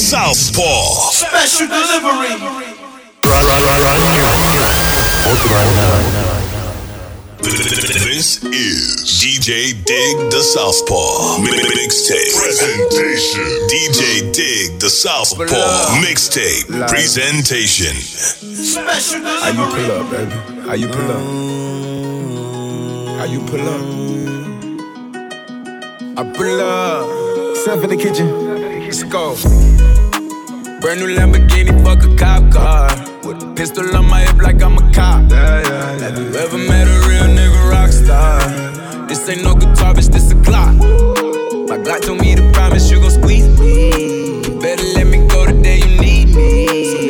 DJ Dig Da Southpaw. Special delivery. This is DJ Dig Da Southpaw mixtape presentation. DJ Dig Da Southpaw mixtape presentation. Special How you pull up, baby? How you pull up? How you pull up? I pull up. Self in the kitchen. Let's go. Brand new Lamborghini, fuck a cop car. With a pistol on my hip like I'm a cop. Yeah, yeah, Have you ever met a real nigga rock star? This ain't no guitar, bitch, this a clock. My Glock told me to promise you gon' squeeze me. Better let me go the day you need me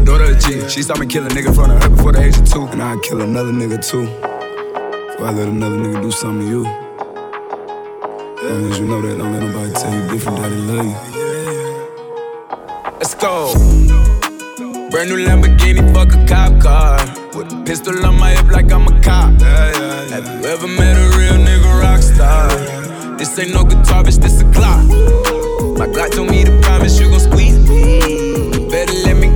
Daughter a G, she saw me kill a nigga in front of her before the age of two. And I'd kill another nigga too. Before I let another nigga do something to you. As Long as you know that, don't let nobody tell you different, daddy love you. Let's go. Brand new Lamborghini, fuck a cop car. With a pistol on my hip like I'm a cop. Have you ever met a real nigga rock star? This ain't no guitar, bitch, this a clock. My Glock told me to promise you gon' squeeze me. Better let me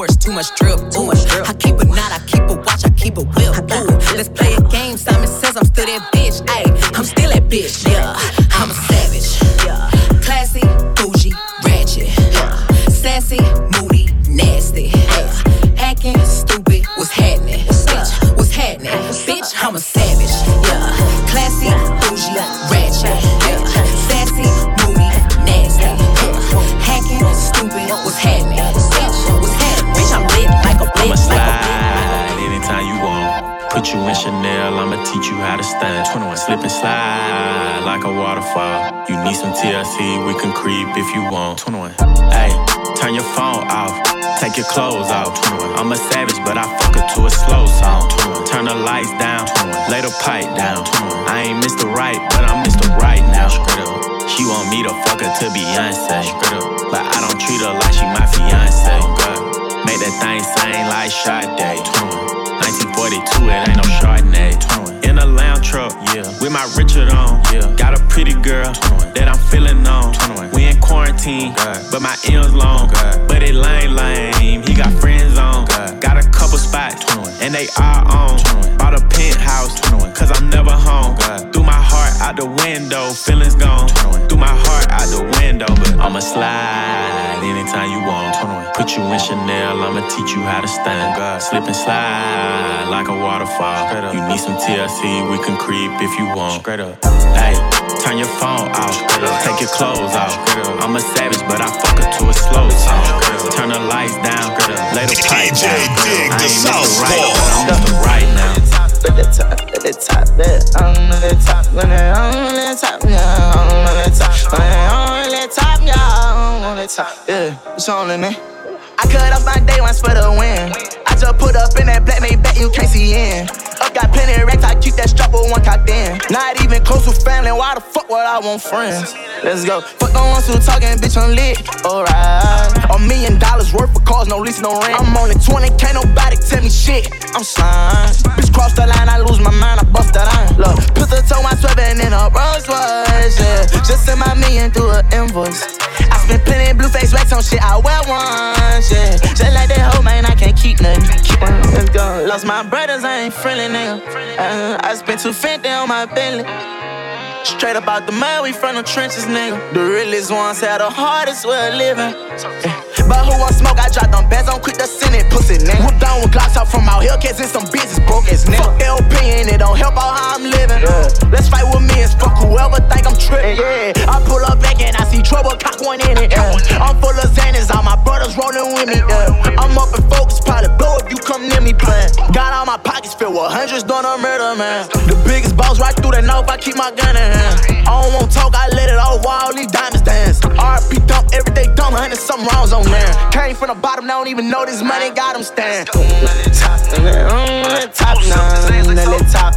too much drip. Ooh. I keep a knot, I keep a watch, I keep a whip. Ooh. Let's play a game. Simon says I'm still that bitch. Ay. I'm still that bitch. Yeah, I'm a savage. Yeah, classy, bougie, ratchet. Yeah, sassy, moody, nasty. Yeah. Acting stupid, what's happening? Bitch, what's happening? Bitch, I'm a savage. Stand. 21, slip and slide like a waterfall. You need some TLC, we can creep if you want. 21, hey, turn your phone off, take your clothes off. 21, I'm a savage, but I fuck her to a slow song. 21, turn the lights down, 21, lay the pipe down. 21, I ain't Mr. Right, but I'm Mr. Right now. Straight up. She want me to fuck her to Beyonce. Straight up. But I don't treat her like she my fiance. God. Make that thing sing like Sade. 1942, it ain't no Chardonnay. In a lounge truck, yeah. With my Richard on, yeah. Got a pretty girl that I'm feeling on. We in quarantine, oh, but my M's long. Oh, but it lame, lame. He got friends on. Oh, got a couple spots, and they are on. Bought a penthouse, cause I'm never home. Threw my heart out the window, feelings gone. Threw my heart out the window, but I'ma slide anytime you want. Put you in Chanel, I'ma teach you how to stand. Slip and slide like a waterfall. You need some TLC, we can creep if you want. Straight up. Hey, turn your phone off. Take your clothes off. I'm a savage, but I fuck her to a slow song. Turn the lights down. Lay the pipe DJ down. Dig I the ain't Mr. Right, Southpaw. but I'm Mr. Right now. At the top, at the top, yeah. I'm at the top, when I'm at the top, yeah. I'm at the top, when I'm at the top, yeah. I'm on the top, yeah. It's on me. I cut off my day ones for the win. I just put up in that black made bet you can't see in. Up got plenty of racks, I keep that strap with one cocked in. Not even close with family, why the fuck would I want friends? Let's go. Fuck the ones who talking, bitch, I'm lit. Alright. A million dollars worth of cars, no lease, no rent. I'm only 20, can't nobody tell me shit. I'm slime. Bitch, cross the line, I lose my mind, I bust that line. Look, put the toe, my swerving in a Rolls Royce, yeah. Just send my million through an invoice. I spent plenty blue face on shit I wear once, yeah. Just like that hoe, man, I can't keep nothing. Let's. Lost my brothers, I ain't friendly, nigga. Uh, I spent 250 on my Bentley. Straight up out the mud, we from the trenches, nigga. The realest ones had the hardest way of living. But who want smoke? I dropped them bands on quick to send it, pussy nigga. Whoop down with Glocks out from out Hellcats and some business broke ass nigga. Fuck LP and it don't help out how I'm living. Let's fight with me and fuck whoever think I'm tripping. Yeah, I pull up back and I see trouble, cock one in it. Yeah. I'm full of Xanax, all my brothers rolling with me. Yeah. I'm up and focus, probably blow if you come near me playing. Got all my pockets filled with hundreds, doing a murder, man. The biggest boss right through the know if I keep my gun in hand. I don't want talk, I let it all all these diamonds dance. RP dump, everyday dumb, hundred something rounds on there. Came from the bottom, they don't even know this money got them stand. Top, top, top, now, top, top, top,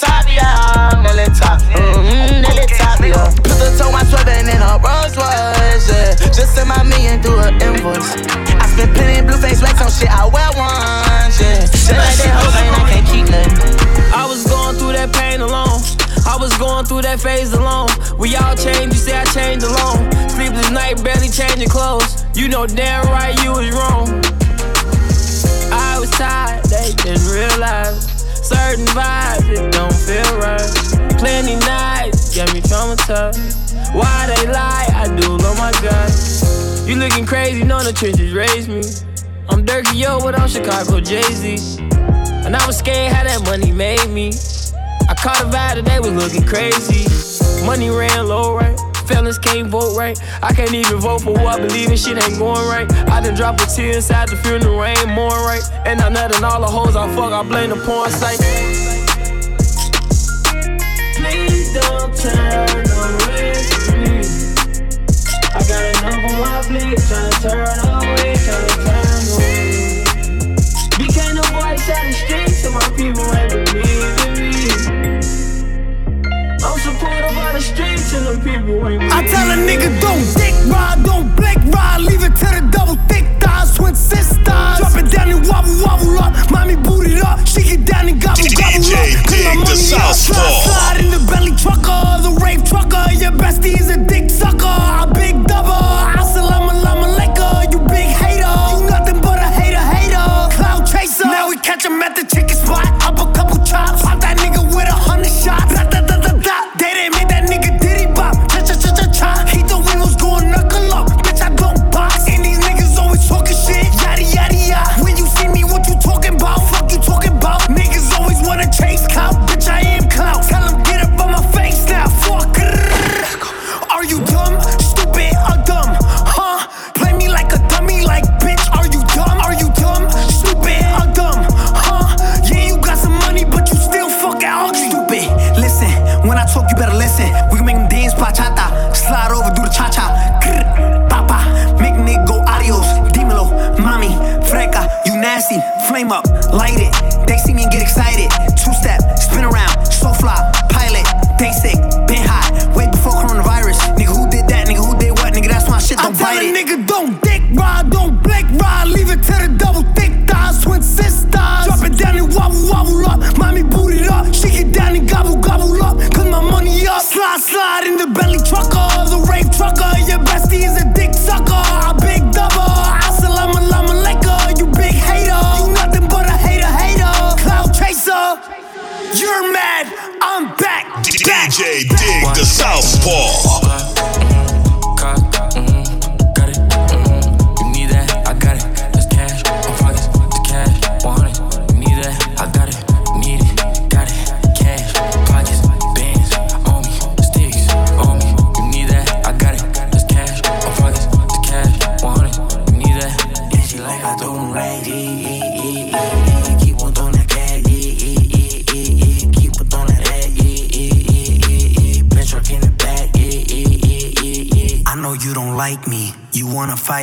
top, yeah, top, top, yeah. Put the toe, my swerving in a Rolls Royce, yeah. Just send my million through an invoice. I spent plenty blue face wax on shit I wear once, yeah. Just like that hoe, man, I can't keep nothing. I was going through that pain alone. I was going through that phase alone. We all changed, you say I changed alone. Sleepless night, barely changing clothes. You know damn right you was wrong. I was tired, they didn't realize. Certain vibes, it don't feel right. Plenty nights, get me traumatized. Why they lie, I do, oh my god. You looking crazy, know the trenches raised me. I'm Durkio, but I'm Chicago Jay-Z. And I was scared how that money made me. I caught a vibe that they was looking crazy. Money ran low, right? Felons can't vote right. I can't even vote for who I believe in. Shit ain't going right. I done dropped a tear inside the funeral rain, more right. And I nutted all the hoes I fuck. I blame the porn site. Don't turn away from me. I got enough on my plate, tryna turn away, tryna turn away. Voice out the streets, so my people ain't me. I'm supportive of the streets, and the people ain't I tell a nigga don't dick ride, don't blink ride, leave it to the double thick thighs, twin sisters. Drop it down and wobble wobble up, mommy boot it up, she get down and gobble gobble DJ up. My money up, slide, slide in the trucker, your bestie is a dick sucker, DJ. Dig Da Southpaw.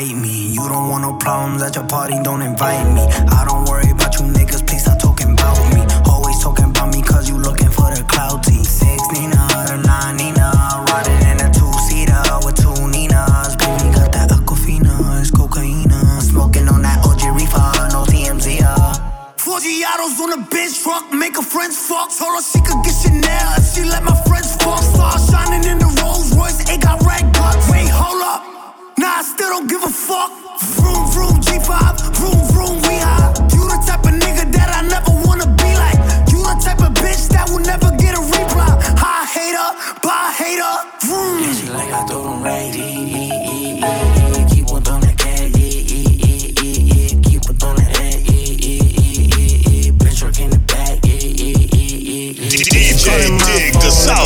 Me. You don't want no problems at your party, don't invite me.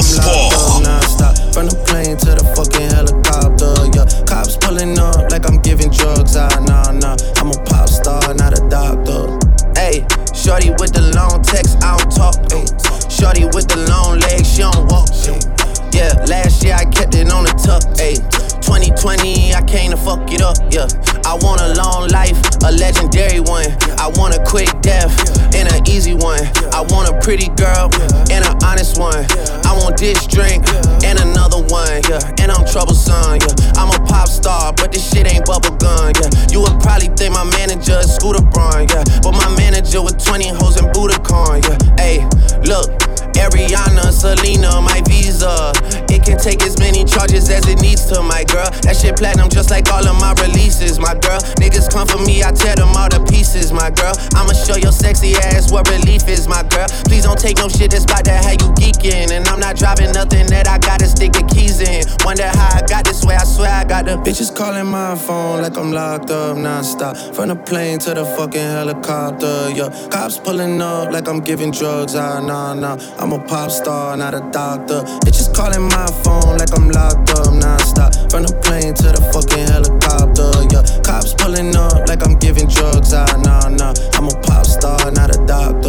Southpaw. Take no shit that's about to have you geeking. And I'm not driving nothing that I gotta stick the keys in. Wonder how I got this way, I swear I got the bitches calling my phone like I'm locked up nonstop. From the plane to the fucking helicopter, yeah. Cops pulling up like I'm giving drugs, ah, nah, nah. I'm a pop star, not a doctor. Bitches calling my phone like I'm locked up nonstop. From the plane to the fucking helicopter, yeah. Cops pulling up like I'm giving drugs, ah, nah, nah. I'm a pop star, not a doctor.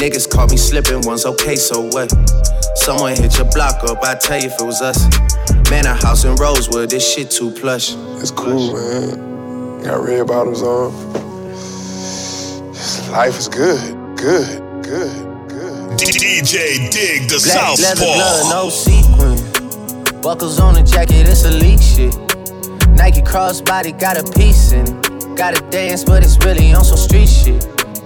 Niggas caught me slipping once, okay, so what? Someone hit your block up, I tell you if it was us. Man, a house in Rosewood, this shit too plush. It's cool, man. Got red bottoms on. Life is good, good, good, good. DJ Dig the Black leather glove, Southpaw. no sequin. Buckles on the jacket, it's elite shit. Nike crossbody got a piece in it. Gotta dance, but it's really on some street shit.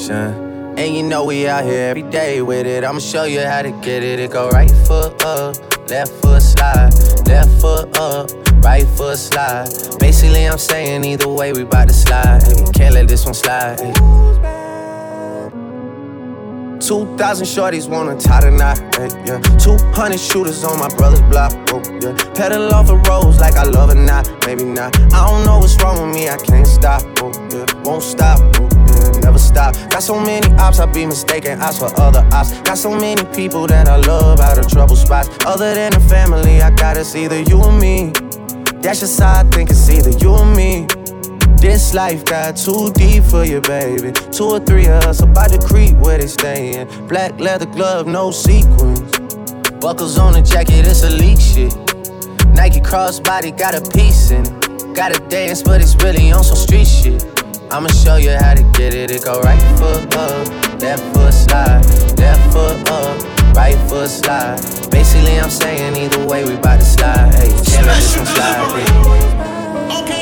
And you know we out here every day with it. I'ma show you how to get it. It go right foot up, left foot slide, left foot up, right foot slide. Basically, I'm saying either way we bout to slide. Hey, can't let this one slide. Hey. 2,000 shorties wanna tie the knot, hey, yeah. 200 shooters on my brother's block, oh, yeah. Pedal off the roads like I love it, not, maybe not. I don't know what's wrong with me, I can't stop, oh, yeah. Won't stop, oh, never stop. Got so many ops, I be mistaken ops for other ops. Got so many people that I love out of trouble spots. Other than the family, I got it's either you or me. That's just how I think it's either you or me. This life got too deep for you, baby. Two or three of us about to creep where they stayin'. Black leather glove, no sequins. Buckles on the jacket, it's elite shit. Nike crossbody got a piece in it. Gotta dance, but it's really on some street shit. I'ma show you how to get it. It go right foot up, left foot slide, left foot up, right foot slide. Basically, I'm saying either way, we bout to slide. Hey, this one slide. 有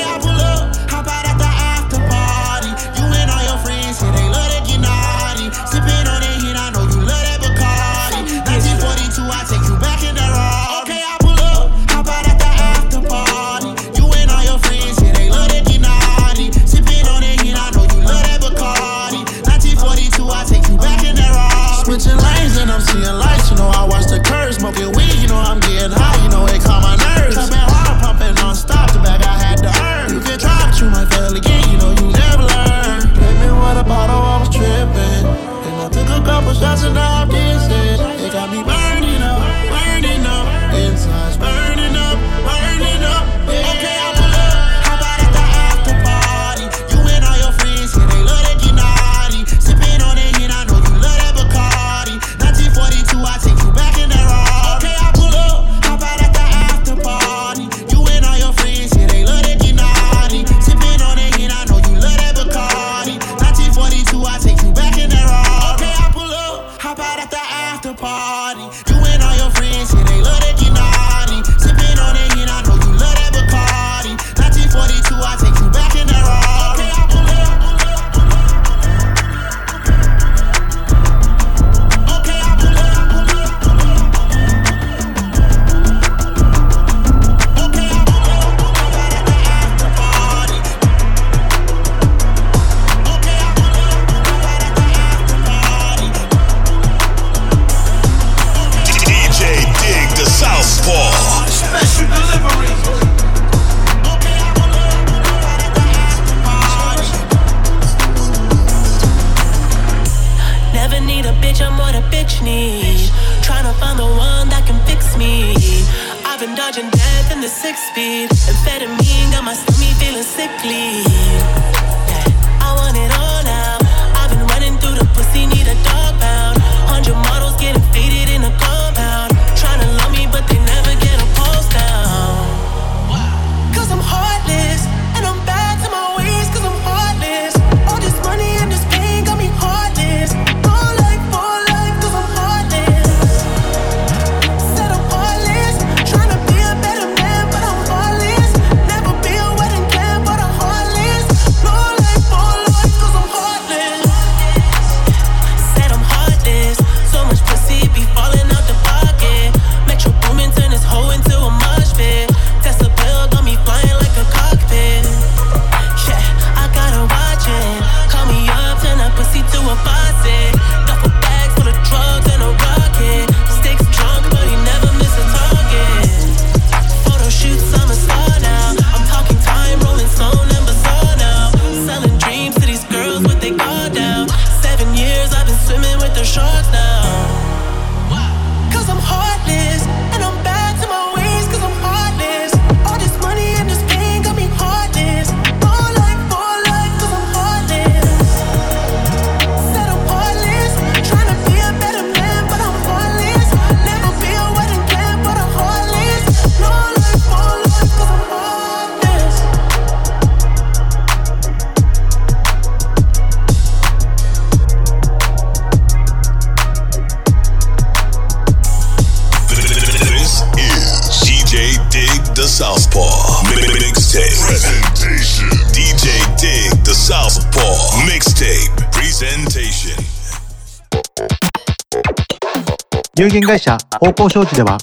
限会社方向商事では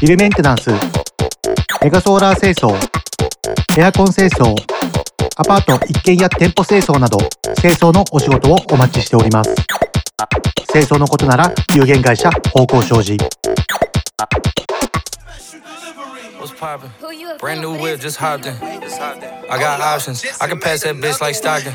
ビルメンテナンスメガソーラー清掃エアコン清掃アパート一軒や店舗清掃など清掃のお仕事をお待ちしております清掃のことなら有限会社方向商事 What's poppin'? Brand new whip, just hopped in. I got options. I can pass that bitch like Stockton.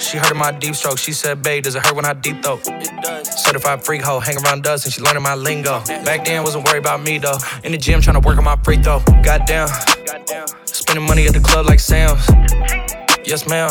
She heard of my deep stroke. She said, babe, does it hurt when I deep throat? It does. Certified freak hoe, hang around us and she learning my lingo. Back then, wasn't worried about me though. In the gym, trying to work on my free throw. Goddamn. Spending money at the club like Sam's. Yes, ma'am.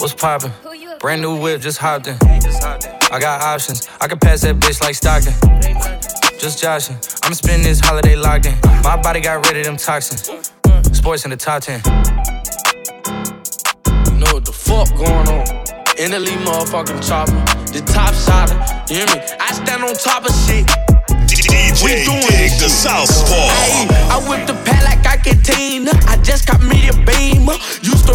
What's poppin'? Brand new whip, just hopped in. I got options. I can pass that bitch like Stockton. Just joshin'. I'ma spend this holiday locked in. My body got rid of them toxins. Sports in the top 10. You know what the fuck going on? In the lead motherfucking chopper. The top shot. You hear me? I stand on top of shit. DJ Dig Da Southpaw. Hey, I whip the pad like I can Tina. I just got me a beamer. Used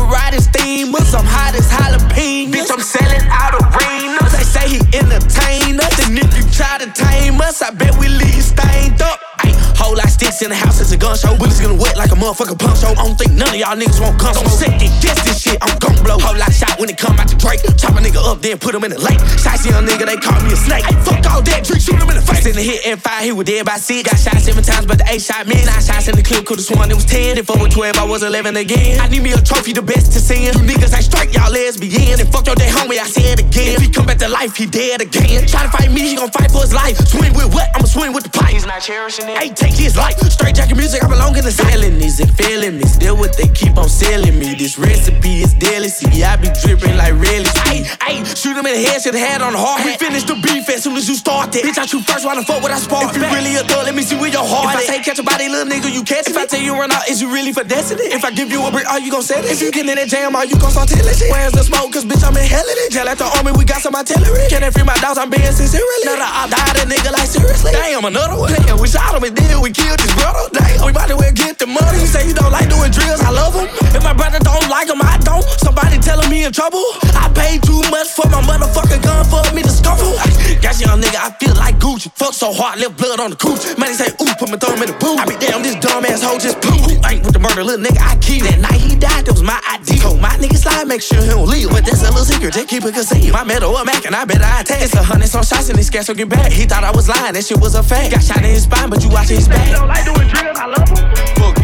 gun show. Bullets gonna wet like a motherfucking pump show. I don't think none of y'all niggas won't come. So I'm second guess this shit, I'm gon' blow. Whole lot shot when it come out the Drake. Chop a nigga up, then put him in the lake. Shiesty young nigga, they call me a snake. Ay, fuck all that, drink, shoot him in the face. In the hit and fire, he was dead by six. Got shot seven times, but the eight shot me. Nine shots in the clip, could've sworn it was ten. If I was 12, I was 11 again. I need me a trophy, the best to send. You niggas ain't strike, y'all lesbian. And fuck your day homie, I say it again. If he come back to life, he dead again. Try to fight me, he gon' fight for his life. Swing with what? I'ma swing with the pipe. He's not cherishing it. Hey, take his life. Straight jacket music, I belong in the silence and feeling me. Still what they keep on selling me. This recipe is deadly. See, I be dripping like really. Hey, hey, shoot him in the head, have had on the heart. We finish the beef as soon as you start it. Bitch, I shoot first, why the fuck would I spark? If you really a thug, let me see where your heart If I say catch a body, little nigga, you catch it. If I tell you run out, is you really for destiny? If I give you a brick, are you gon' sell it? If you get in that jam, are you gon' start telling shit? Where's the smoke? Cause bitch, I'm in hell in it. Jail at the army, we got some artillery. Can they free my dogs? I'm being sincerely. Now I died a nigga like seriously. Damn, another one. Damn, we shot him and then we killed his brother. Damn, we about to get the money. You say you don't like doing drills, I love them. If my brother don't like them, I don't. Somebody telling me in trouble. I paid too much for my motherfucking gun for me to scuffle. Got young nigga, I feel like Gucci. Fuck so hard, left blood on the cooch. Man, they say, ooh, put my thumb in the boot. I be damn, this dumb ass hoe just poo. Ain't with the murder, little nigga, I keep. That night he died, that was my ID. Told my nigga slide, make sure he don't leave. But that's a little secret, just keep it concealed. My metal a Mac, and I bet I attack. It's a hundred some shots, and he scared to get back. He thought I was lying, that shit was a fact. Got shot in his spine, but you watching his back. don't like doing drills, I love him. Fuck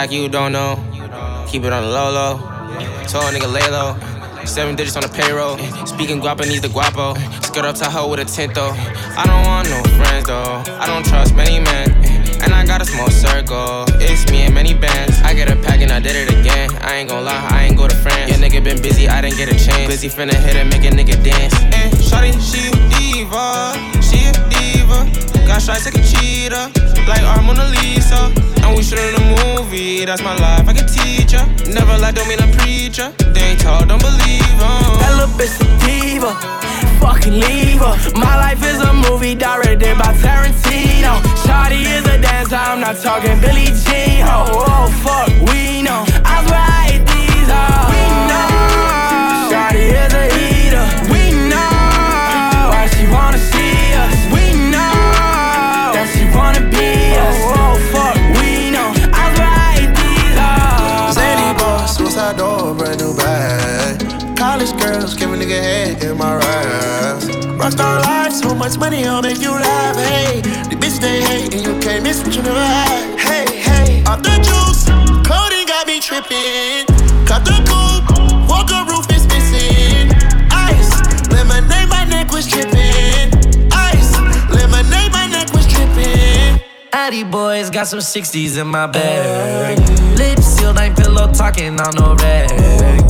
like you don't know. Keep it on the low low. Told a nigga lay low. Seven digits on the payroll. Speaking Guapanese the guapo. Skirt up Tahoe with a tint though. I don't want no friends though. I don't trust many men. And I got a small circle. It's me and many bands. I get a pack and I did it again. I ain't gon' lie, I ain't go to France. Yeah, nigga been busy, I didn't get a chance. Busy finna hit and make a nigga dance. And shawty, she diva. Got shots like a cheetah, like our Mona Lisa. And we shooting a movie, that's my life, I can teach ya. Never lie, don't mean a preacher. They ain't tall, don't believe em. That bitch diva, fucking leave her. My life is a movie directed by Tarantino. Shawty is a dancer, I'm not talking Billie Jean. Oh, oh fuck, we know. I swear I hate these hoes. Nigga head in my raps. Rockstar life, so much money, I'll make you laugh. Hey, the bitch they hate, and you can't miss what you never had. Hey, hey, off the juice, clothing got me tripping. Cut the coupe, walker roof is missing. Ice, lemonade, my neck was tripping. Ice, lemonade, my neck was dripping. Addy boys got some 60s in my bag. Lips sealed, ain't pillow talking on no rag.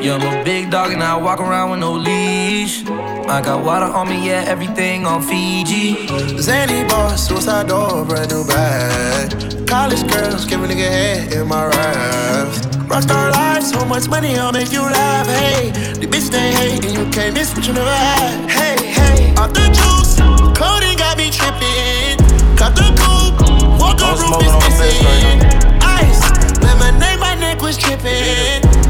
Yeah, I'm a big dog and I walk around with no leash. I got water on me, yeah, everything on Fiji. Zany boss, suicide door, brand new bag. College girls, give a nigga head in my raps. Rockstar life, so much money, I'll make you laugh. Hey, the bitch they hate, and you can't miss what you never had. Hey, hey, off the juice, clothing got me tripping. Cut the coupe, walk on roof is missing. Ice, lemonade, my neck was tripping.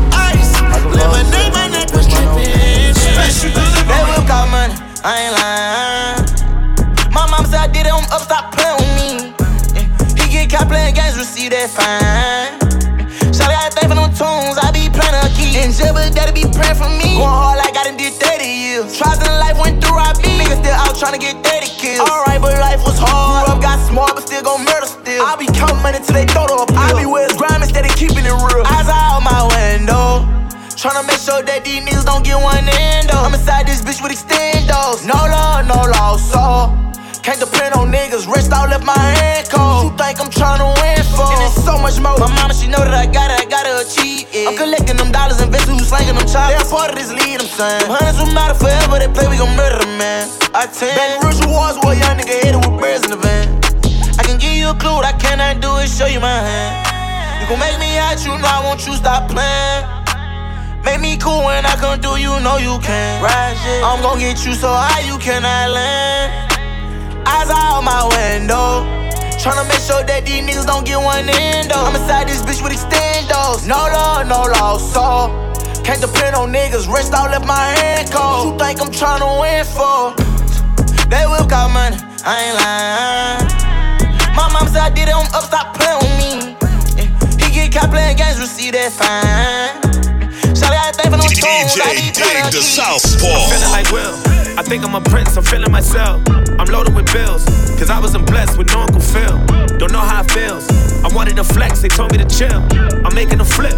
Lemonade, my neck was tripping. They will call money, I ain't lying. My mom said I did it, I'm up, stop playing with me. Eh, he get caught playing games, receive that fine. Got a thing for them tunes, I be playing a key. And but daddy be praying for me. Going hard like I done did 30 years. Trials in life went through, I be. Niggas still out trying to get 30 kills. Alright, but life was hard. Grew up, got smart, but still gon' murder still. I be counting money till they throw to a pill. I be it's grime instead of keeping it real. Eyes out my window. Tryna make sure that these niggas don't get one in though. I'm inside this bitch with extendos. No love, no loss, so can't depend on niggas. Rich out left my hand cold. You think I'm tryna win for? And it's so much more. My mama, she know that I got it, I gotta achieve it. I'm collecting them dollars, investing who's slanging them chops. They're part of this lead, I'm saying. Them hundreds will matter forever, they play, we gon' murder them, man. I tell Baton Rouge Wars, where young nigga hit it with birds in the van. I can give you a clue, what I cannot do is show you my hand. You gon' make me out, you know I won't you stop playing. Make me cool when I come through, you know you can. I'm gon' get you so high you cannot land. Eyes out my window. Tryna make sure that these niggas don't get one in though. I'm inside this bitch with extendos. No love, no loss, so can't depend on niggas. Rest out left my hand cold. You think I'm tryna win for? They will call money, I ain't lying. My mom said I did it, I'm up, stop playing with me. He get caught playing games, receive that fine. Shawty got a thing for I Dig the a key. Southpaw. I'm feeling like Will. I think I'm a prince, I'm feeling myself. I'm loaded with bills, cause I wasn't blessed with no Uncle Phil. Don't know how it feels. I wanted to flex, they told me to chill. I'm making a flip.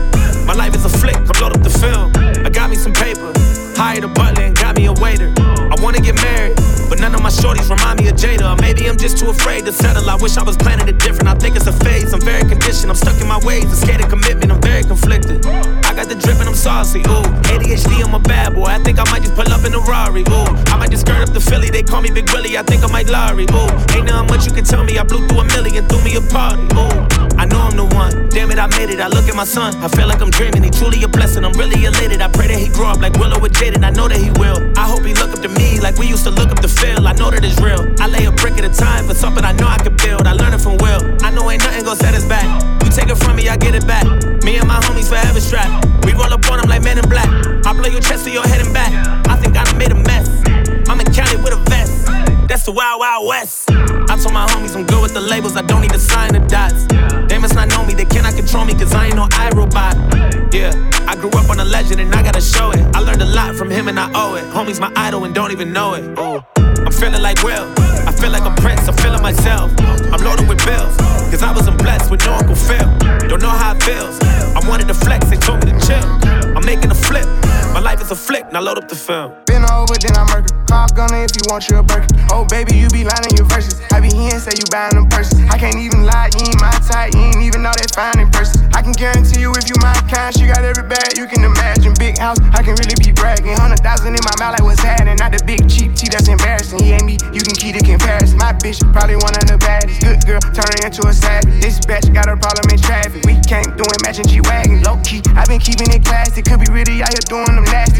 My life is a flick, I'm load up the film. I got me some paper, hired a butler and got me a waiter. I wanna get married, but none of my shorties remind me of Jada. Maybe I'm just too afraid to settle. I wish I was planning it different. I think it's a phase. I'm very conditioned. I'm stuck in my ways. I'm scared of commitment. I'm very conflicted. I got the drip and I'm saucy. Ooh, ADHD, I'm a bad boy. I think I might just pull up in a Rari. Ooh, I might just skirt up the Philly. They call me Big Willie. I think I might Larry. Ooh, ain't nothing much you can tell me. I blew through a million, threw me a party. Ooh, I know I'm the one. Damn it, I made it. I look at my son. I feel like I'm dreaming. He truly a blessing. I'm really elated. I pray that he grow up like Willow with I know that he will. I hope he look up to me like we used to look up to Phil. I know that it's real. I lay a brick at a time for something I know I can build. I learned it from Will. I know ain't nothing gonna set us back. You take it from me, I get it back. Me and my homies forever strapped. We roll up on them like men in black. I blow your chest to your head and back. I think I done made a mess. I'm in county with a vest. That's the wild, wild west. I told my homies I'm good with the labels, I don't need to sign the dots. They must not know me, they cannot control me, cause I ain't no iRobot. Yeah, I grew up on a legend and I gotta show it. I learned a lot from him and I owe it. Homie's my idol and don't even know it. I'm feeling like Will. I feel like a prince, I'm feeling myself. I'm loaded with bills, cause I wasn't blessed with no Uncle Phil. Don't know how it feels. I wanted to flex, they told me to chill. A flick, now load up the film. Been over, then I murder. Call gunner if you want your burger. Oh, baby, you be lying your verses. I be here and say you buying them purses. I can't even lie, you ain't my type, you ain't even know that fine in person. I can guarantee you if you my kind, she got every bag you can imagine. Big house, I can really be bragging. Hundred thousand in my mouth, like what's happening? Not the big cheap tea that's embarrassing. He ain't me, you can keep the comparison. My bitch, probably one of the baddest. Good girl, turning into a savage. This bitch got a problem in traffic. We can't do it, matching G Wagon. Low key, i been keeping it classy. Could be really out here doing them nasty.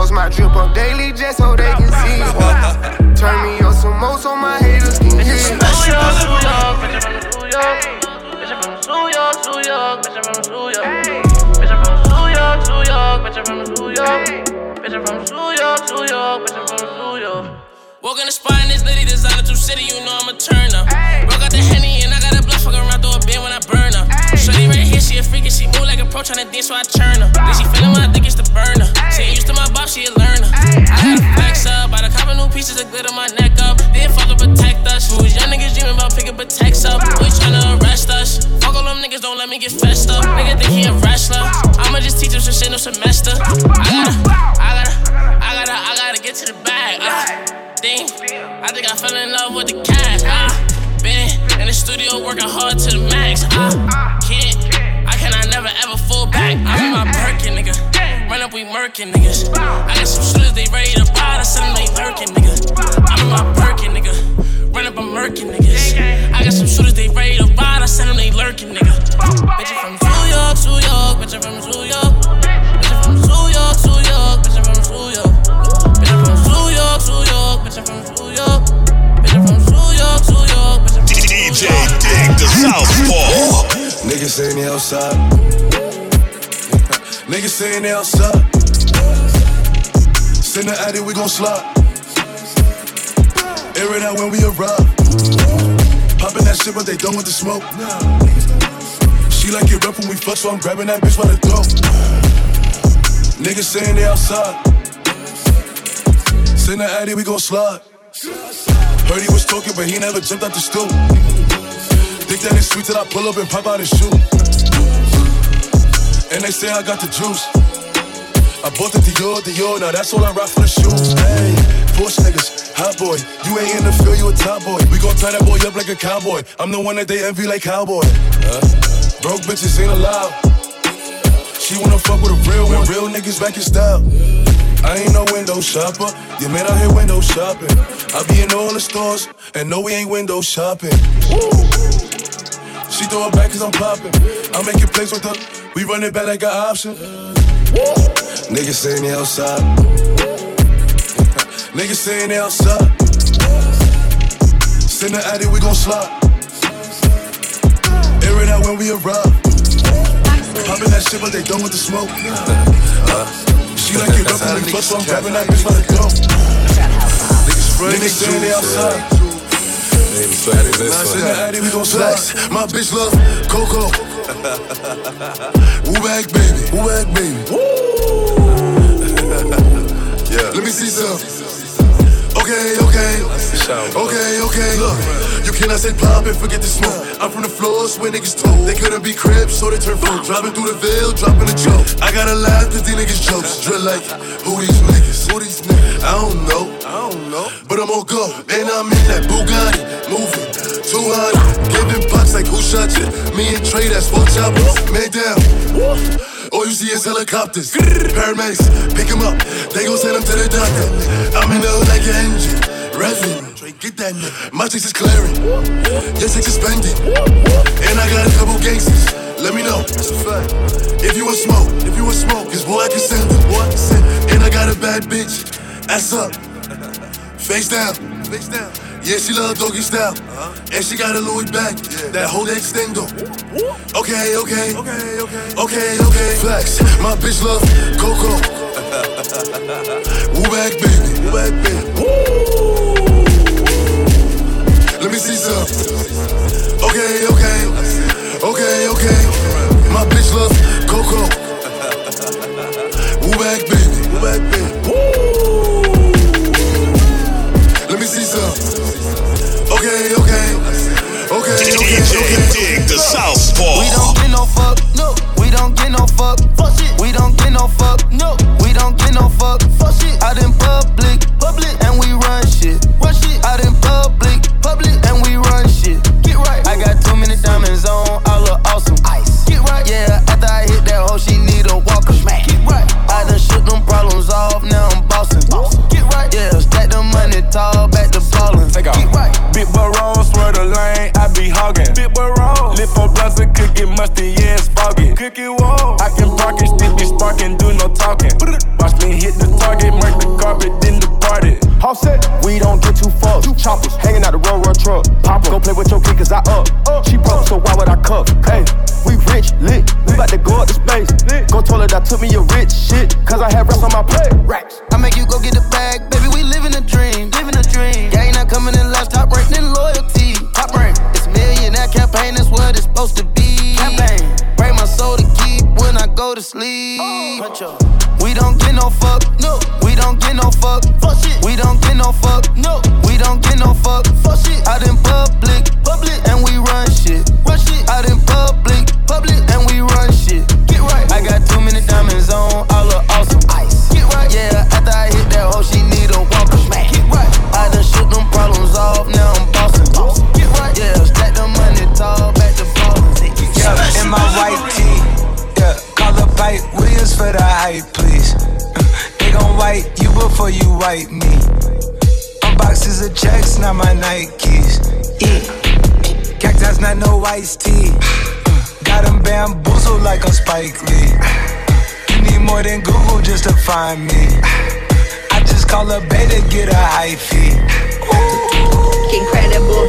Post my drip up daily just so they can see. Whoa. Turn me up some more so my haters can hear. New York, bitch, I'm from New York. Bitch, I'm from New York, New York, bitch, I'm from New York. Bitch, I'm from New York, New York, bitch, I'm from New York. Bitch, I'm from New York, New York, bitch, I'm from New York. Walk in the spot in this litty designer through city, you know I'm a turner. Broke out the henny and I got a blunt fuck around here, she move like a pro tryna dance, so I turn her. Then she feeling when I think it's the burner. She ain't used to my box, she a learner. I got a flex up, bought a couple new pieces of glitter my neck up. Didn't fuck up protect us. We young niggas dreaming about picking protects up. We tryna arrest us. Fuck all them niggas, don't let me get fessed up. Nigga think he a wrestler. I'ma just teach him some shit no semester. I gotta, I gotta, I gotta, I gotta get to the bag. Uh. Damn, I think I fell in love with the cash. Uh, been in the studio working hard to the max. Can't, I cannot never ever fall back. I'm in my Birkin, nigga. Run up, we murking niggas. I got some shooters, they ready to buy. I send them, they lurking, nigga. I'm in my Birkin, nigga. Run up, I'm murking niggas. I got some shooters, they ready to ride. I send them, they lurking, nigga. Bitch, I'm Niggas saying they outside. Niggas saying they outside. Send the addy, we gon' slide. Air it out when we arrive. Poppin' that shit, but they done with the smoke. She like it rough when we fuck, so I'm grabbing that bitch by the throat. Niggas saying they outside. Send the addy, we gon' slide. Heard he was talking, but he never jumped out the stool. Think that it's sweet till I pull up and pop out his shoe. And they say I got the juice. I bought the Dior, Dior, now that's all I rock for the shoes. Hey, Porsche niggas, hot boy. You ain't in the field, you a top boy. We gon' tie that boy up like a cowboy. I'm the one that they envy like cowboy. Uh, broke bitches ain't allowed. She wanna fuck with a real one. Real niggas back in style. I ain't no window shopper. You man out here window shopping. I be in all the stores, and no, we ain't window shopping. Woo. She throw it back cause I'm popping. I'm making plays with her. We run it back like an option. Niggas saying they outside. Niggas saying they outside. Send the addy, we gon' slide. Air it out when we arrive. Poppin' that shit, but they done with the smoke. she uh, like it rough when we fuck, so I'm grabbing that bitch by the throat. Niggas saying they outside. Send the addy, we gon' slide. My bitch love Coco. Woo back, baby. Woo back, baby. yeah. Let me see some. Okay, okay. Okay, okay. Look, you cannot say pop and forget the smoke. I'm from the floors where niggas told. They couldn't be cribs, so they turn folk. Driving through the veil, dropping a joke. I gotta laugh cause these niggas jokes. Drill like, who these niggas? Who these niggas? I don't know. I don't know. But I'm on go. And I'm in that Bugatti, moving. 200, giving bucks like who shot you? Me and Trey, that's four choppers. Man down. All you see is helicopters. Paramedics, pick him up. They gon' send him to the doctor. I'm in the hood like an engine. Revving. Get that. My chase is clearing. Your chase suspended. And I got a couple gangsters. Let me know. That's a fact. If you want smoke, if you want smoke, cause boy I can send them. Boy, I can send. And I got a bad bitch. Ass up. Face down. Face down. Yeah, she love doggy style. Uh-huh. And she got a Louis back. That whole extendo. Okay, okay. Okay, okay. Okay, okay. Flex. My bitch love Coco. Woo back, baby. Woo back, baby. Let me see some. Okay, okay. Okay, okay. My bitch love Coco. Woo back, baby. Woo back, baby. See some. Okay, okay. Okay, okay, DJ Dig Da Southpaw. Just to find me. I just call a beta, get a high fee. Incredible,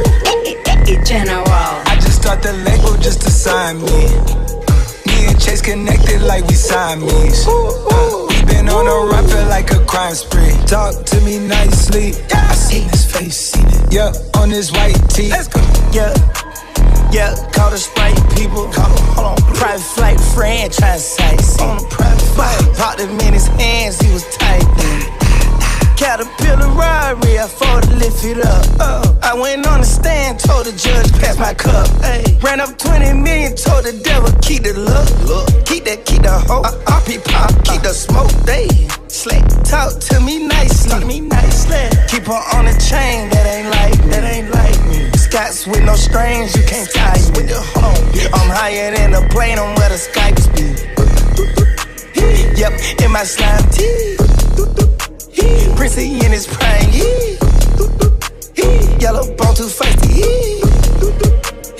general. I just start the label just to sign me. Me and Chase connected like we Siamese. Uh, we been on a run, feel like a crime spree. Talk to me nicely. I seen his face, seen it. Yeah, on his white tee. Let's go. Yeah. Yeah, call the Sprite people. Call them, hold on. Private flight franchise sites. On a private flight. Popped him in his hands, he was tight. Caterpillar robbery, I fought to lift it up. Oh, I went on the stand, told the judge, pass my cup. Hey, ran up 20 million, told the devil, keep the look. look. Keep that, keep the hope. Uh, be pop, keep the smoke. They slick. Talk to me nicely. Talk to me nicely. Keep her on the chain, that ain't like, that ain't like me. Scots with no strings, you can't tie me. With the home. I'm higher than a plane, I'm where the Skypes be. Yep, in my slime tee. Princey in his prime, yeah. Yellow bone too feisty,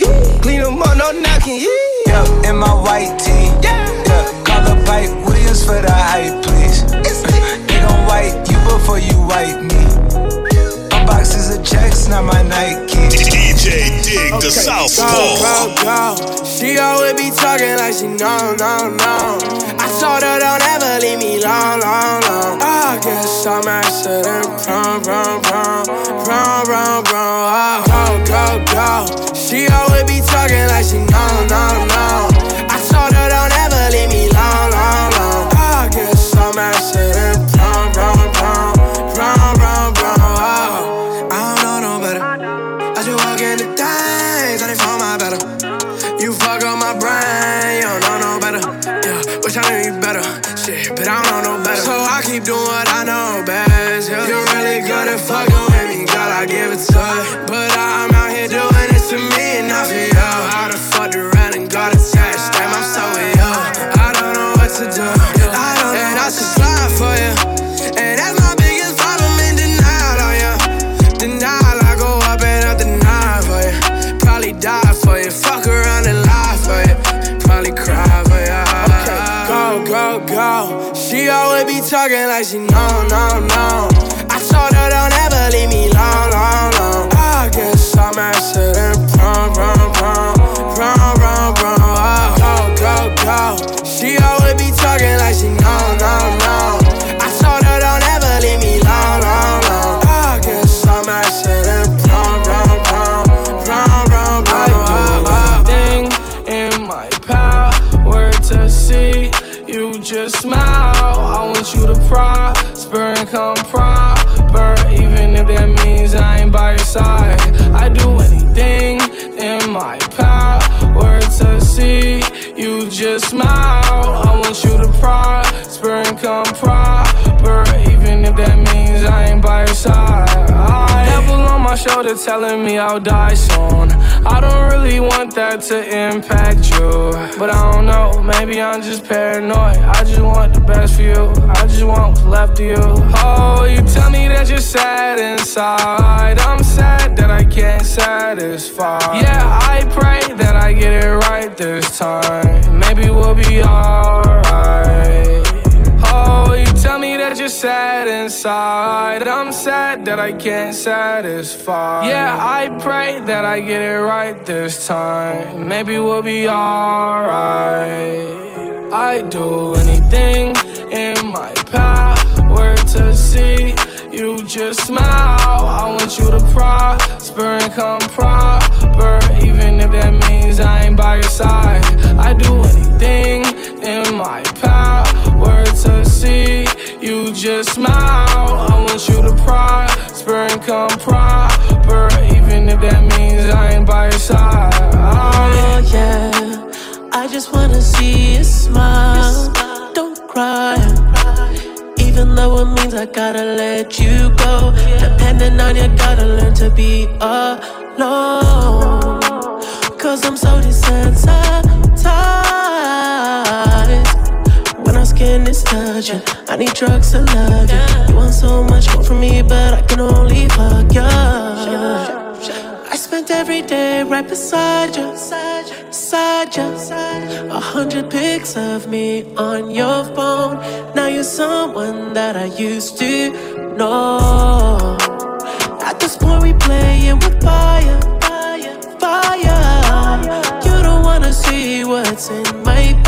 yeah. Clean them up, no knocking, yeah. Yeah, in my white tee. Yeah, call the Pipe Williams for the hype, please. They gon' wipe you before you wipe me. Unboxes of checks, not my Nike. DJ Dig Da Southpaw. Go, go, go. She always be talking like she know, no, no. I told her don't ever leave me long, long, long. I guess I'm acid and prom, prom, prom, prom, prom, prom. Oh, go, go, go. She always be talking like she know, no, no. Doing what just smile. I want you to prosper and come proper, even if that means I ain't by your side. Shoulder telling me I'll die soon. I don't really want that to impact you, but I don't know. Maybe I'm just paranoid. I just want the best for you. I just want what's left of you. Oh, you tell me that you're sad inside. I'm sad that I can't satisfy. Yeah, I pray that I get it right this time. Maybe we'll be alright. Tell me that you're sad inside. I'm sad that I can't satisfy. Yeah, I pray that I get it right this time. Maybe we'll be alright. I do anything in my power to see you just smile. I want you to prosper and come proper, even if that means I ain't by your side. I do anything in my power to see you just smile. I want you to prosper and come proper, even if that means I ain't by your side. Oh yeah, I just wanna see you smile. Don't cry. Even though it means I gotta let you go. Depending on you, gotta learn to be alone. Cause I'm so desensitized. Our skin is touching, I need drugs to love you. You want so much more from me, but I can only fuck you. I spent every day right beside you, beside you. A hundred pics of me on your phone. Now you're someone that I used to know. At this point, we playing with fire, fire. You don't wanna see what's in my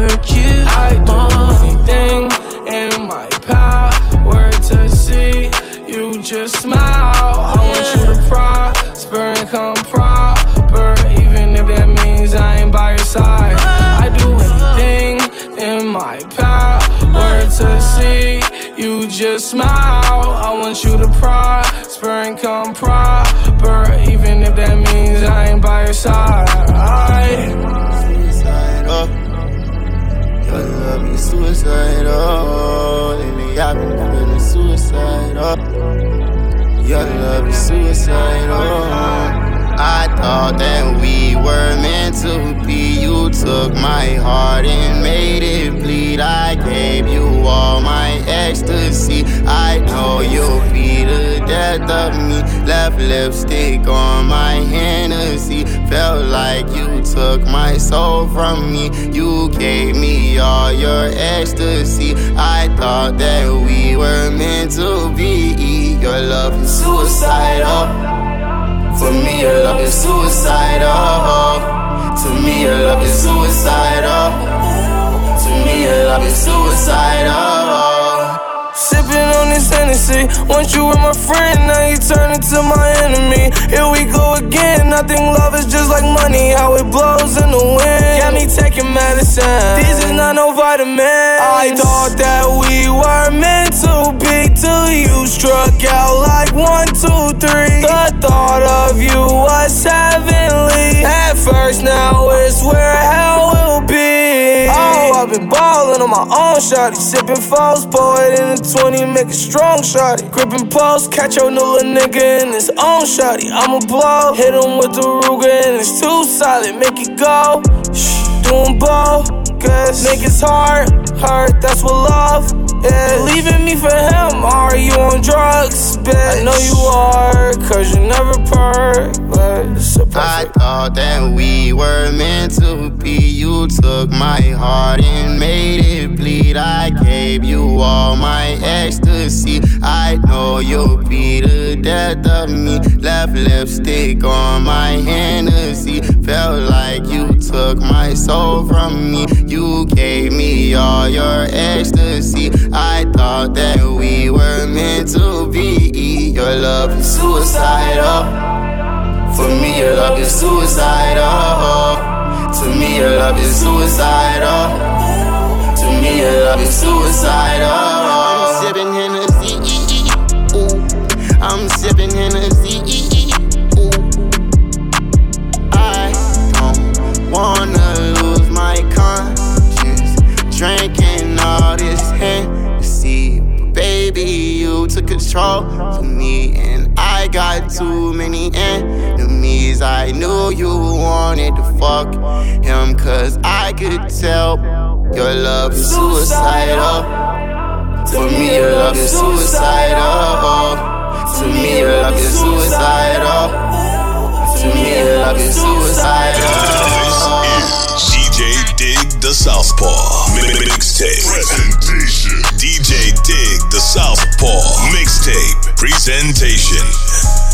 you do in my power to see you just smile. I want you to prosper and come proper, even if that means I ain't by your side. I do in my power to see you just smile. I want you to prosper and come proper, even if that means I Your love is suicide, oh. I thought that we were meant to be. You took my heart and made it bleed. I gave you all my ecstasy. I know you'll be the death of me. Left lipstick on my Hennessy. Felt like you took my soul from me. You gave me all your ecstasy. I thought that we were meant to be. Your love is suicidal. To me, your love is suicidal. To me, your love is suicidal. To me, your love is suicidal. Sipping on this Hennessy. Once you were my friend, now you turn into my enemy. Here we go again. I think love is just like money, how it blows in the wind. Got me taking medicine. This is not no vitamin. I thought that we were meant to be till you struck out like one, two, three. The thought of you was heavenly. At first, now it's where hell will be. Oh, I've been ballin' on my own shotty. Sipping false, pour it in a 20, make it strong shotty. Gripping post, catch your new little nigga in his own shotty. I'ma blow, hit him with the Ruger and it's too solid. Make it go, shh, doing bogus. Niggas heart, hurt, that's what love is. Leaving me for him, are you on drugs, bitch? I know you are, cause you never a I thought that we were meant to be. You took my heart and made it bleed. I gave you all my. Know oh, you'll be the death of me. Left lipstick on my Hennessy. Felt like you took my soul from me. You gave me all your ecstasy. I thought that we were meant to be. Your love is suicidal. For me, your love is suicidal. To me, your love is suicidal. To me, your love is suicidal. Sipping Hennessy. Baby, you took control of me. And I got too many enemies. I knew you wanted to fuck him. Cause I could tell your love is suicidal. To me, your love is suicidal. To me, your love is suicidal. To me, your love is suicidal. The Southpaw. Mixtape. Presentation. DJ Dig Da Southpaw. Mixtape. Presentation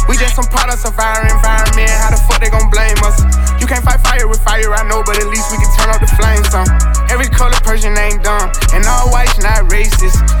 We just some products of our environment. How the fuck they gon' blame us? You can't fight fire with fire, I know, but at least we can turn off the flames some. Every color person ain't dumb, and all white's not racist.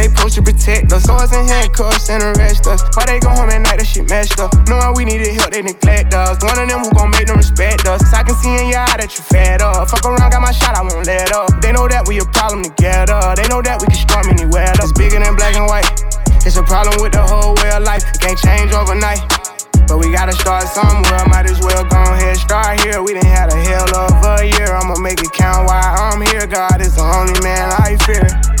they supposed to protect us. Swords and handcuffs and arrest us. Why they go home at night, that shit messed up. Knowing we needed help, they neglect us. One of them who gon' make them respect us. I can see in your eye that you fed up. Fuck around, got my shot, I won't let up. They know that we a problem together. They know that we can storm anywhere. That's bigger than black and white. It's a problem with the whole way of life. It can't change overnight. But we gotta start somewhere. Might as well go ahead, start here. We done had a hell of a year. I'ma make it count while I'm here. God is the only man I fear.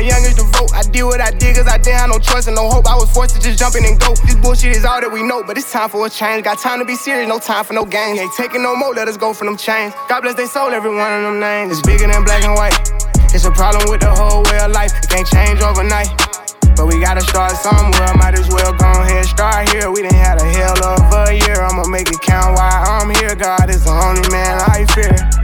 youngest to vote. I did what I did, cause I didn't have no choice and no hope. I was forced to just jump in and go. This bullshit is all that we know, but it's time for a change. Got time to be serious, no time for no games. Ain't taking no more, let us go for them chains. God bless they soul, every one of them names. It's bigger than black and white. It's a problem with the whole way of life. It can't change overnight. But we gotta start somewhere. Might as well go ahead, start here. We done had a hell of a year. I'ma make it count while I'm here. God is the only man I fear.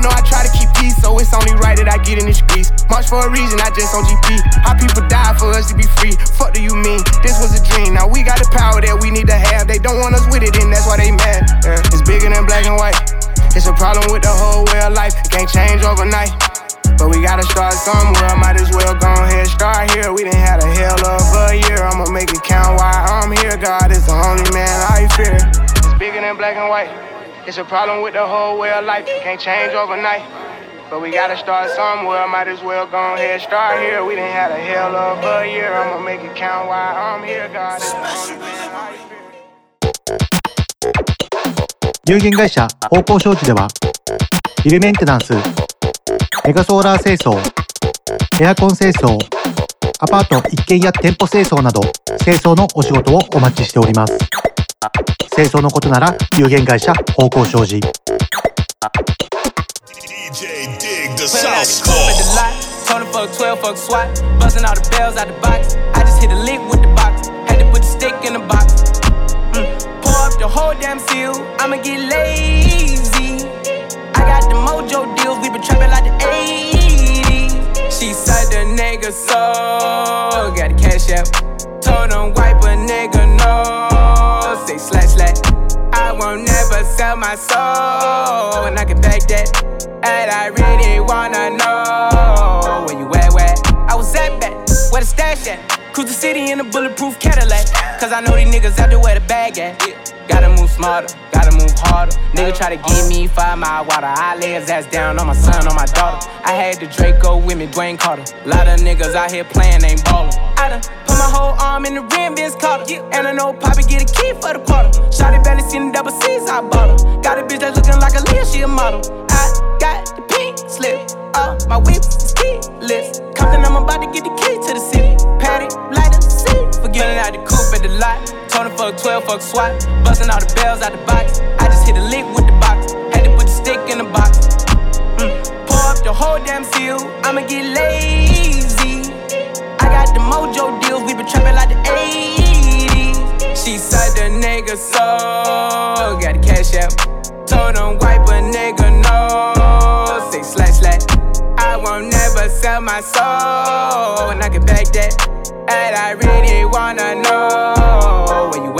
know I try to keep peace, so it's only right that I get in the grease. March for a reason, I just on GP. How people die for us to be free. Fuck do you mean? This was a dream. Now we got the power that we need to have. They don't want us with it, and that's why they mad. Yeah. It's bigger than black and white. It's a problem with the whole way of life. It can't change overnight. But we gotta start somewhere. Might as well go ahead, start here. We done had a hell of a year. I'ma make it count while I'm here. God is the only man I fear. It's bigger than black and white. It's a problem with the whole way of life. It can't change overnight. But we gotta start somewhere. Might as well go ahead, start here. We didn't have a hell of a year. I'ma make it count while I'm here. God is the. 有限会社方向商事ではビルメンテナンスメガソーラー清掃エアコン清掃アパート一軒や店舗清掃など清掃のお仕事をお待ちしております清掃のことなら有限会社方向商事 DJ Dig the Pulling out the Southpaw. coupe at the lot. Told him fuck 12, fuck SWAT. Busting all the bells out the box. I just hit a lick with the box. Had to put the stick in the box. Mm. Pour up the whole damn seal. I'ma get lazy. My soul. And I can back that. And I really wanna know where you at, where I was at back, where the stash at. Cruise the city in a bulletproof Cadillac. Cause I know these niggas out there where the bag at. Gotta move smarter, gotta move harder. Nigga try to give me five mile water. I lay his ass down on my son, on my daughter. I had the Draco with me, Dwayne Carter. Lot of niggas out here playing, ain't ballin'. I done my whole arm in the rim, Vince Carter. And I know Poppy get a key for the quarter. Shotty belly seen the double C's, I bought her. Got a bitch that's looking like a Leah, she a model. I got the pink slip. Uh, my whip is keyless. Compton, I'm about to get the key to the city. Patty, light up the seat. Forgetting out the coupe at the lot. Him fuck 12, fuck SWAT. Busting all the bells out the box. I just hit a lick with the box. Had to put the stick in the box. Mm. Pour up the whole damn seal. I'ma get lazy. I got the mojo deals. She said the nigga so. Got the cash out. Told him wipe a nigga no. Say slash slash. I won't never sell my soul. And I can back that. And I really wanna know where you at?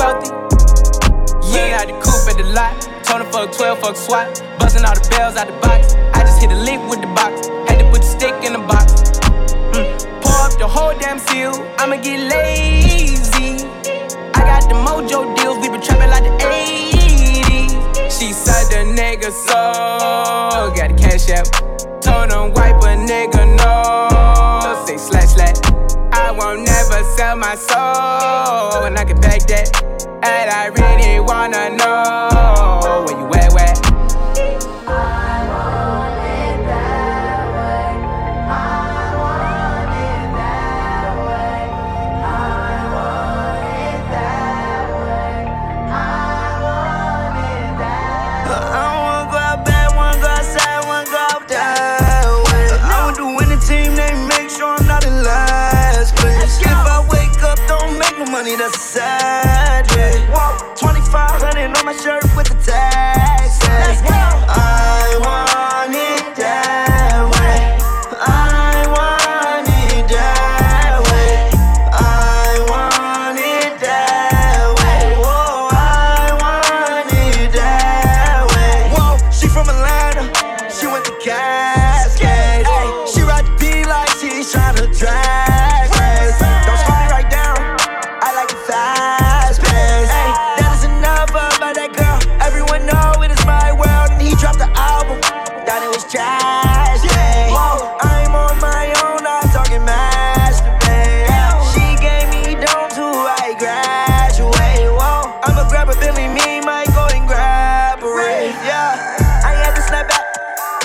wealthy. Yeah, had the coupe at the lot. Him fuck 12, fuck SWAT. Busting all the bells out the box. I just hit a lick with the box. Had to put the stick in the box. Mm. Pour up the whole damn seal. I'ma get lazy. I got the mojo deals. We been trapping like the 80s. She said the nigga so. Got the cash out. Told him wipe a nigga no. Say slash slash. I won't never sell my soul. And I can back that. And I really wanna know where you at, no money, that's a sad day. 2500 on my shirt with the tags. I want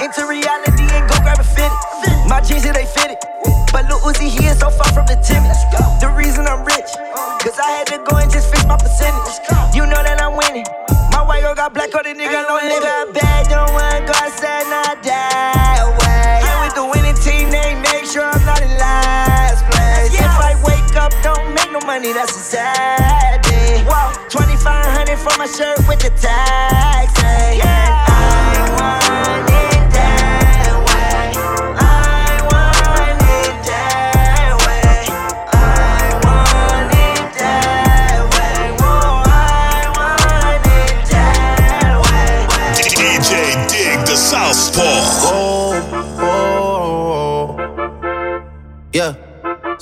into reality and go grab a fitted. My jeans, yeah, they fitted. But Lil Uzi, he is so far from the timid. The reason I'm rich, cause I had to go and just fix my percentage. You know that I'm winning. My white girl got black on the nigga, no nigga. Bad, don't wanna go outside, not that way. I'm with the winning team, they make sure I'm not in last place. If I wake up, don't make no money, that's a sad day. 2500 for my shirt with the tags. Yeah. I want it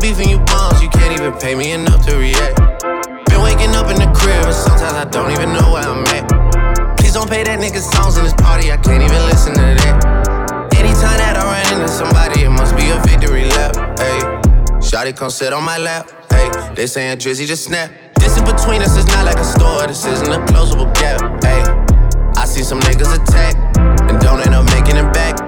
Beefing you bums, you can't even pay me enough to react. Been waking up in the crib, and sometimes I don't even know where I'm at. Please don't pay that nigga songs in this party, I can't even listen to that. Anytime that I run into somebody, it must be a victory lap. Hey, Shotty come sit on my lap. Hey, they saying Drizzy just snap. This in between us is not like a store, this isn't a closable gap. Hey, I see some niggas attack and don't end up making it back.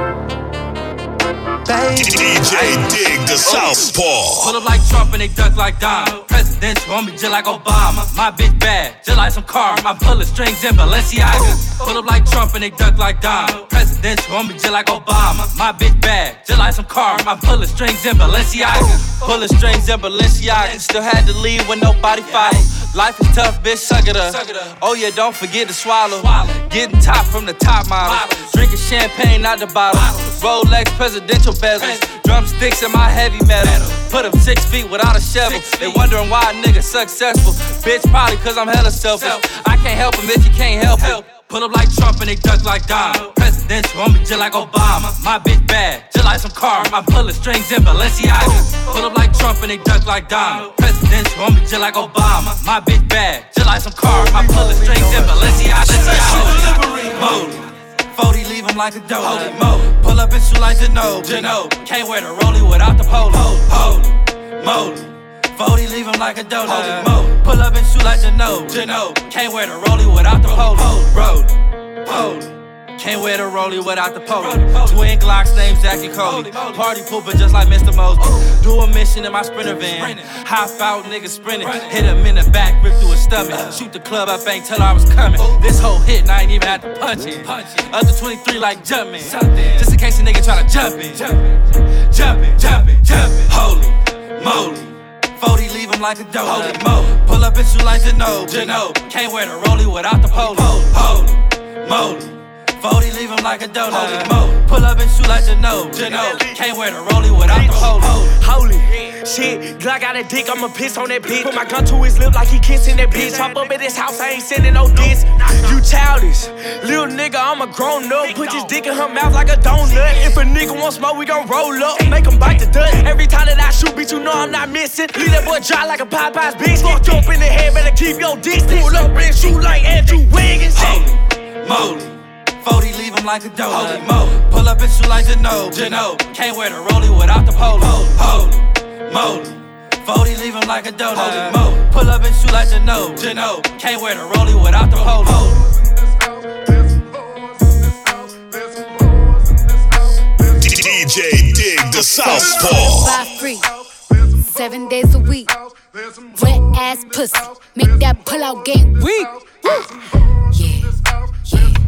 Baby. DJ Dig Da oh. Southpaw. Pull up like Trump and they duck like Don. Presidential on me just like Obama. My bitch bad, just like some car. My pulling strings in Balenciaga. Pull up like Trump and they duck like Don. Presidential on me just like Obama. My bitch bad, just like some car. My pulling strings in Balenciaga. Pulling strings in Balenciaga. Still had to leave when nobody followed. Life is tough, bitch, suck it up. Oh yeah, don't forget to swallow. Getting top from the top model. Drinking champagne out the bottle. Rolex presidential bezels. Drumsticks in my heavy metal. Put them six feet without a shovel. They wondering why a nigga successful. Bitch, probably cause I'm hella selfish. I can't help him if you can't help him. Pull up like Trump and they duck like Don. Presidential me just like Obama. My bitch bad, just like some car. My pulling strings in Balenciaga. Pull up like Trump and they duck like Don. Presidential me just like Obama. My bitch bad, just like some car. My pulling strings in Balenciaga. Mode. 40 leave him like a dope. Holy mo. Pull up and shoot like Geno. Geno. Can't wear the rollie without the polo. Hold. Mode. 40 leave him like a dope. Holy mo. Pull up and shoot like Geno. Geno. Can't wear the rollie without the polo. Road. Hold. Can't wear the rollie without the polo. Twin Glocks named Jackie Coley. Party pooper just like Mr. Moses. Do a mission in my sprinter van. High out niggas sprinting. Hit him in the back, rip through his stomach. Shoot the club up, ain't tell her I was coming. This whole hit, and I ain't even had to punch it. Under 23 like jumping. Just in case a nigga try to jump in. Jumping, jumping, jumping. Holy moly. 40 leave him like a dope. Holy mo. Pull up and shoot like Geno. Geno. Can't wear the rollie without the polo. Holy moly. 40 leave him like a donut. Holy mo. Pull up and shoot like Geno. Geno. Can't wear the rollie without the polo. Holy shit, Glock got a dick, I'ma piss on that bitch. Put my gun to his lip like he kissing that bitch. Hop up at his house, I ain't sending no diss. You childish, little nigga, I'm a grown up. Put his dick in her mouth like a donut. If a nigga want smoke, we gon' roll up. Make him bite the dust. Every time that I shoot, bitch, you know I'm not missing. Leave that boy dry like a Popeye's bitch. Fucked up in the head, better keep your distance. Pull up and shoot like Andrew Wiggins. Holy moly. 40 leave him like a dope. Holy mo. Pull up and shoot like Geno. Geno. Can't wear the rollie without the polo. Holy moly. 40 leave him like a donut. Holy mo. Pull up and shoot like Geno. Geno. Can't wear the rollie without the polo. DJ Dig Da Southpaw. Five free, seven days a week. Wet ass pussy, make that pull out game weak. Yeah, yeah, yeah,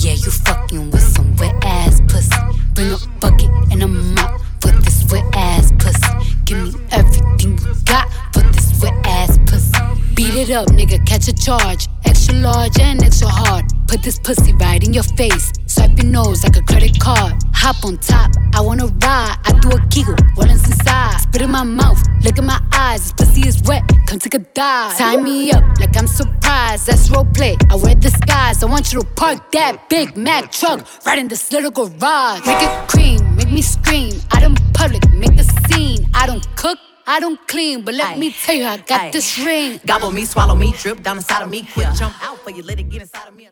yeah. You fucking with some wet ass pussy. Bring a bucket and a mop for this wet ass pussy. Give me everything you got for this wet ass pussy. Beat it up, nigga, catch a charge. Extra large and extra hard. Put this pussy right in your face. Swipe your nose like a credit card. Hop on top, I wanna ride. I do a giggle, what is inside? Spit in my mouth, look in my eyes. This pussy is wet, come take a dive. Tie me up like I'm surprised. That's role play. I wear disguise. I want you to park that Big Mac truck right in this little garage. Make it cream, make me scream. Out in public, make the scene. I don't cook. I don't clean, but let Aye. me tell you, I got Aye. this ring. Gobble me, swallow me, drip down inside of me. Quick jump out for you, let it get inside of me.